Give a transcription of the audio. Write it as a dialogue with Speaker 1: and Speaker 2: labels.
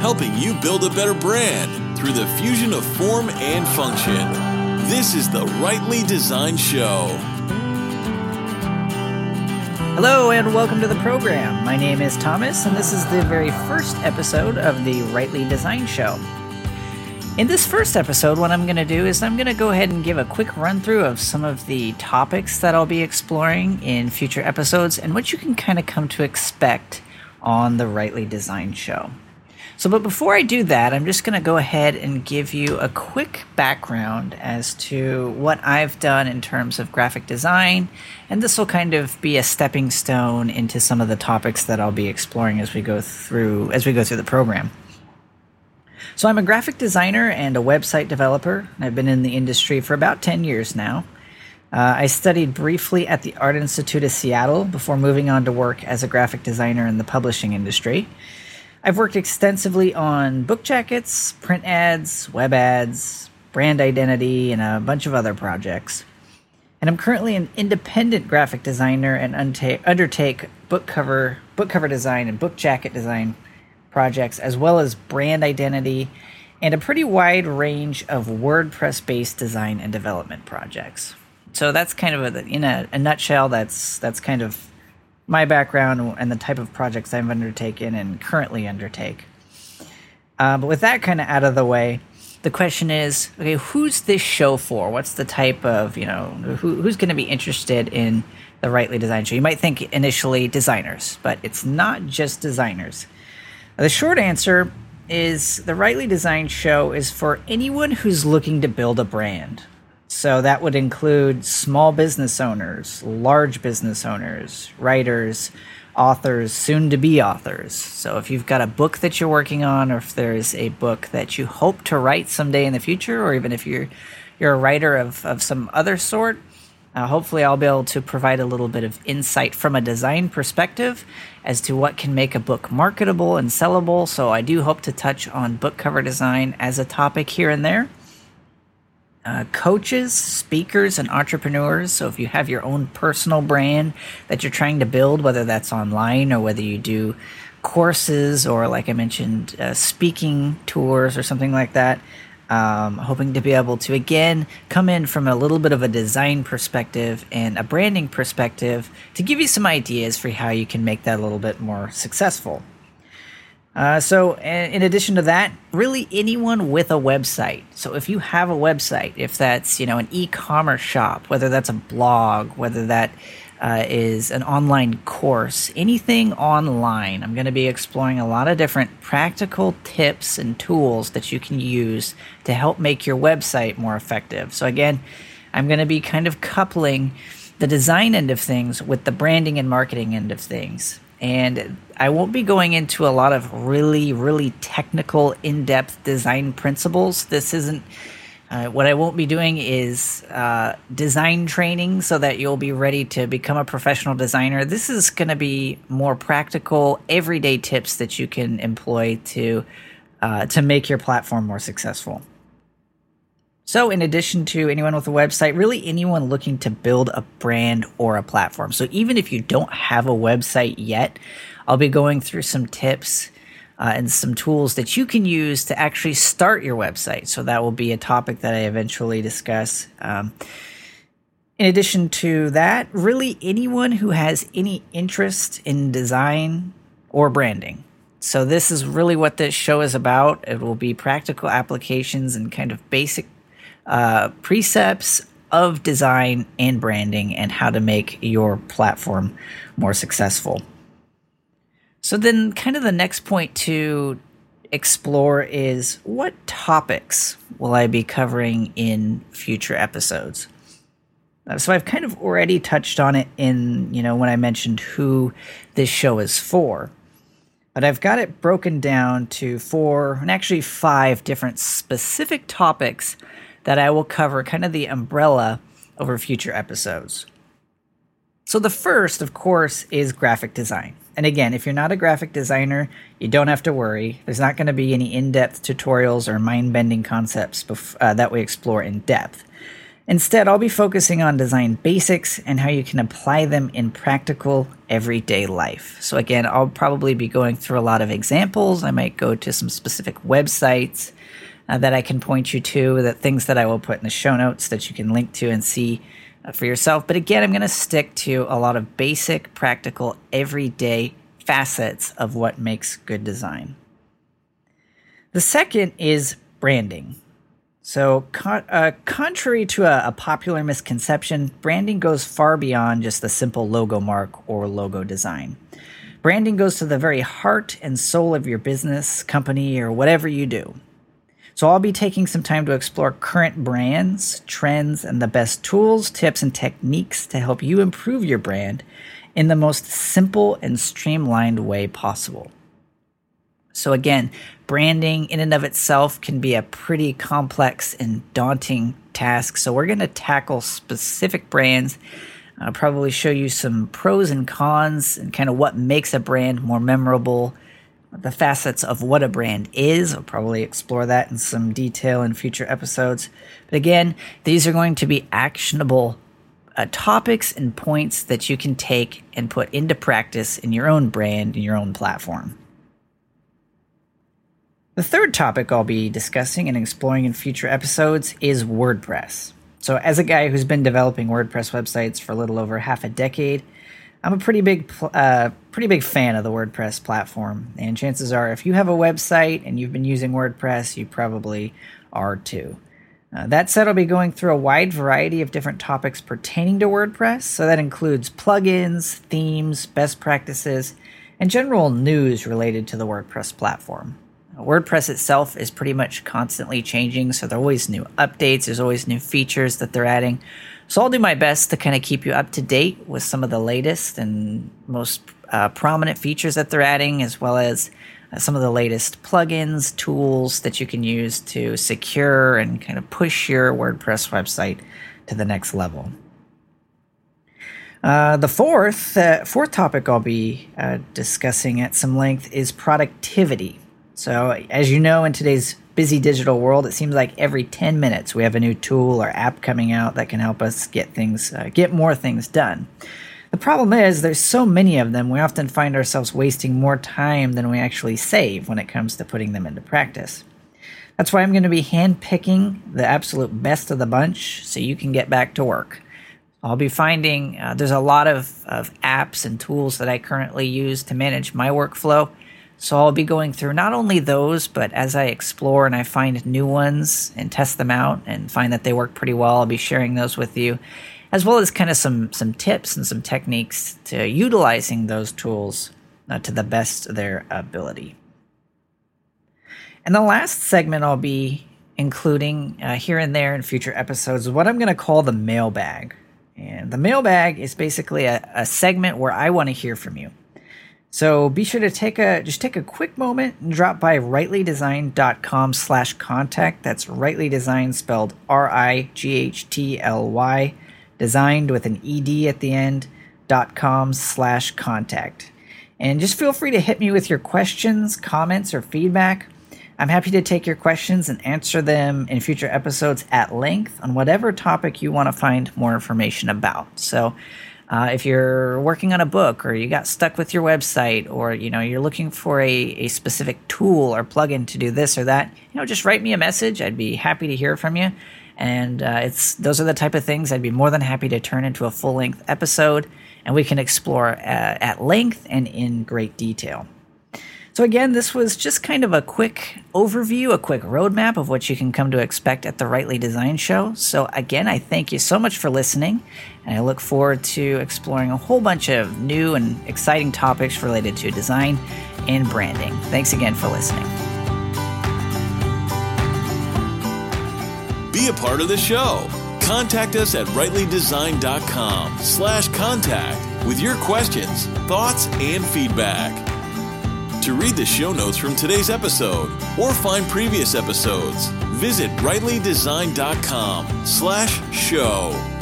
Speaker 1: Helping you build a better brand through the fusion of form and function. This is the Rightly Designed Show.
Speaker 2: Hello and welcome to the program. My name is Thomas, and this is the very first episode of the Rightly Designed Show. In this first episode, what I'm going to do is I'm going to go ahead and give a quick run through of some of the topics that I'll be exploring in future episodes and what you can kind of come to expect on the Rightly Designed Show. So, but before I do that, I'm just going to go ahead and give you a quick background as to what I've done in terms of graphic design, and this will kind of be a stepping stone into some of the topics that I'll be exploring as we go through as we go through the program. So, I'm a graphic designer and a website developer. I've been in the industry for about 10 years now. Uh, I studied briefly at the Art Institute of Seattle before moving on to work as a graphic designer in the publishing industry. I've worked extensively on book jackets, print ads, web ads, brand identity, and a bunch of other projects. And I'm currently an independent graphic designer and undertake book cover, book cover design and book jacket design projects, as well as brand identity and a pretty wide range of WordPress based design and development projects. So that's kind of a, in a, a nutshell. That's that's kind of my background and the type of projects I've undertaken and currently undertake. Uh, but with that kind of out of the way, the question is okay, who's this show for? What's the type of, you know, who, who's going to be interested in the Rightly Designed show? You might think initially designers, but it's not just designers. Uh, the short answer is the Rightly Designed show is for anyone who's looking to build a brand. So that would include small business owners, large business owners, writers, authors, soon to be authors. So if you've got a book that you're working on, or if there's a book that you hope to write someday in the future, or even if you're you're a writer of, of some other sort, uh, hopefully I'll be able to provide a little bit of insight from a design perspective as to what can make a book marketable and sellable. So I do hope to touch on book cover design as a topic here and there uh, coaches, speakers, and entrepreneurs. So if you have your own personal brand that you're trying to build, whether that's online or whether you do courses or, like I mentioned, uh, speaking tours or something like that, um, hoping to be able to again come in from a little bit of a design perspective and a branding perspective to give you some ideas for how you can make that a little bit more successful. Uh, so, in addition to that, really anyone with a website. So, if you have a website, if that's you know an e-commerce shop, whether that's a blog, whether that uh, is an online course, anything online, I'm going to be exploring a lot of different practical tips and tools that you can use to help make your website more effective. So, again, I'm going to be kind of coupling the design end of things with the branding and marketing end of things. And I won't be going into a lot of really, really technical, in depth design principles. This isn't. Uh, what I won't be doing is uh, design training so that you'll be ready to become a professional designer. This is going to be more practical, everyday tips that you can employ to uh, to make your platform more successful. So, in addition to anyone with a website, really anyone looking to build a brand or a platform. So, even if you don't have a website yet, I'll be going through some tips uh, and some tools that you can use to actually start your website. So, that will be a topic that I eventually discuss. Um, in addition to that, really anyone who has any interest in design or branding. So, this is really what this show is about. It will be practical applications and kind of basic uh, precepts of design and branding and how to make your platform more successful. So, then, kind of the next point to explore is what topics will I be covering in future episodes? Uh, so, I've kind of already touched on it in, you know, when I mentioned who this show is for. But I've got it broken down to four and actually five different specific topics that I will cover kind of the umbrella over future episodes. So, the first, of course, is graphic design. And again, if you're not a graphic designer, you don't have to worry. There's not going to be any in depth tutorials or mind bending concepts bef- uh, that we explore in depth. Instead, I'll be focusing on design basics and how you can apply them in practical everyday life. So, again, I'll probably be going through a lot of examples. I might go to some specific websites uh, that I can point you to, that things that I will put in the show notes that you can link to and see for yourself. But again, I'm going to stick to a lot of basic, practical, everyday facets of what makes good design. The second is branding. So, con- uh, contrary to a, a, popular misconception, branding goes far beyond just the simple logo mark or logo design. Branding goes to the very heart and soul of your business, company, or whatever you do. So, I'll be taking some time to explore current brands, trends, and the best tools, tips, and techniques to help you improve your brand in the most simple and streamlined way possible. So, again, branding in and of itself can be a pretty complex and daunting task. So, we're going to tackle specific brands, I'll probably show you some pros and cons and kind of what makes a brand more memorable, the facets of what a brand is. I'll probably explore that in some detail in future episodes. But again, these are going to be actionable uh, topics and points that you can take and put into practice in your own brand, in your own platform. The third topic I'll be discussing and exploring in future episodes is WordPress. So, as a guy who's been developing WordPress websites for a little over half a decade, I'm a pretty big, uh, pretty big fan of the WordPress platform. And chances are, if you have a website and you've been using WordPress, you probably are too. Uh, that said, I'll be going through a wide variety of different topics pertaining to WordPress. So that includes plugins, themes, best practices, and general news related to the WordPress platform. WordPress itself is pretty much constantly changing, so there are always new updates, there's always new features that they're adding. So I'll do my best to kind of keep you up to date with some of the latest and most uh, prominent features that they're adding, as well as uh, some of the latest plugins, tools that you can use to secure and kind of push your WordPress website to the next level. Uh, the fourth uh, fourth topic I'll be uh, discussing at some length is productivity. So, as you know, in today's busy digital world, it seems like every 10 minutes we have a new tool or app coming out that can help us get things, uh, get more things done. The problem is there's so many of them, we often find ourselves wasting more time than we actually save when it comes to putting them into practice. That's why I'm going to be handpicking the absolute best of the bunch so you can get back to work. I'll be finding uh, there's a lot of, of apps and tools that I currently use to manage my workflow so I'll be going through not only those, but as I explore and I find new ones and test them out and find that they work pretty well, I'll be sharing those with you, as well as kind of some some tips and some techniques to utilizing those tools uh, to the best of their ability. And the last segment I'll be including uh, here and there in future episodes is what I'm going to call the mailbag. And the mailbag is basically a, a segment where I want to hear from you. So be sure to take a just take a quick moment and drop by rightlydesigned.com slash contact. That's rightly design spelled R-I-G-H-T-L-Y, designed with an E-D at the end, dot com slash contact. And just feel free to hit me with your questions, comments, or feedback. I'm happy to take your questions and answer them in future episodes at length on whatever topic you want to find more information about. So uh, if you're working on a book or you got stuck with your website or you know you're looking for a, a specific tool or plugin to do this or that you know just write me a message. I'd be happy to hear from you. And uh, it's those are the type of things i'd be more than happy to turn into a full length episode and we can explore uh, at length and in great detail so, again, this was just kind of a quick overview, a quick roadmap of what you can come to expect at the Rightly Designed Show. So, again, I thank you so much for listening, and I look forward to exploring a whole bunch of new and exciting topics related to design and branding. Thanks again for listening.
Speaker 1: Be a part of the show. Contact us at rightlydesigned.com slash contact with your questions, thoughts, and feedback. To read the show notes from today's episode or find previous episodes, visit rightlydesigned.com slash show.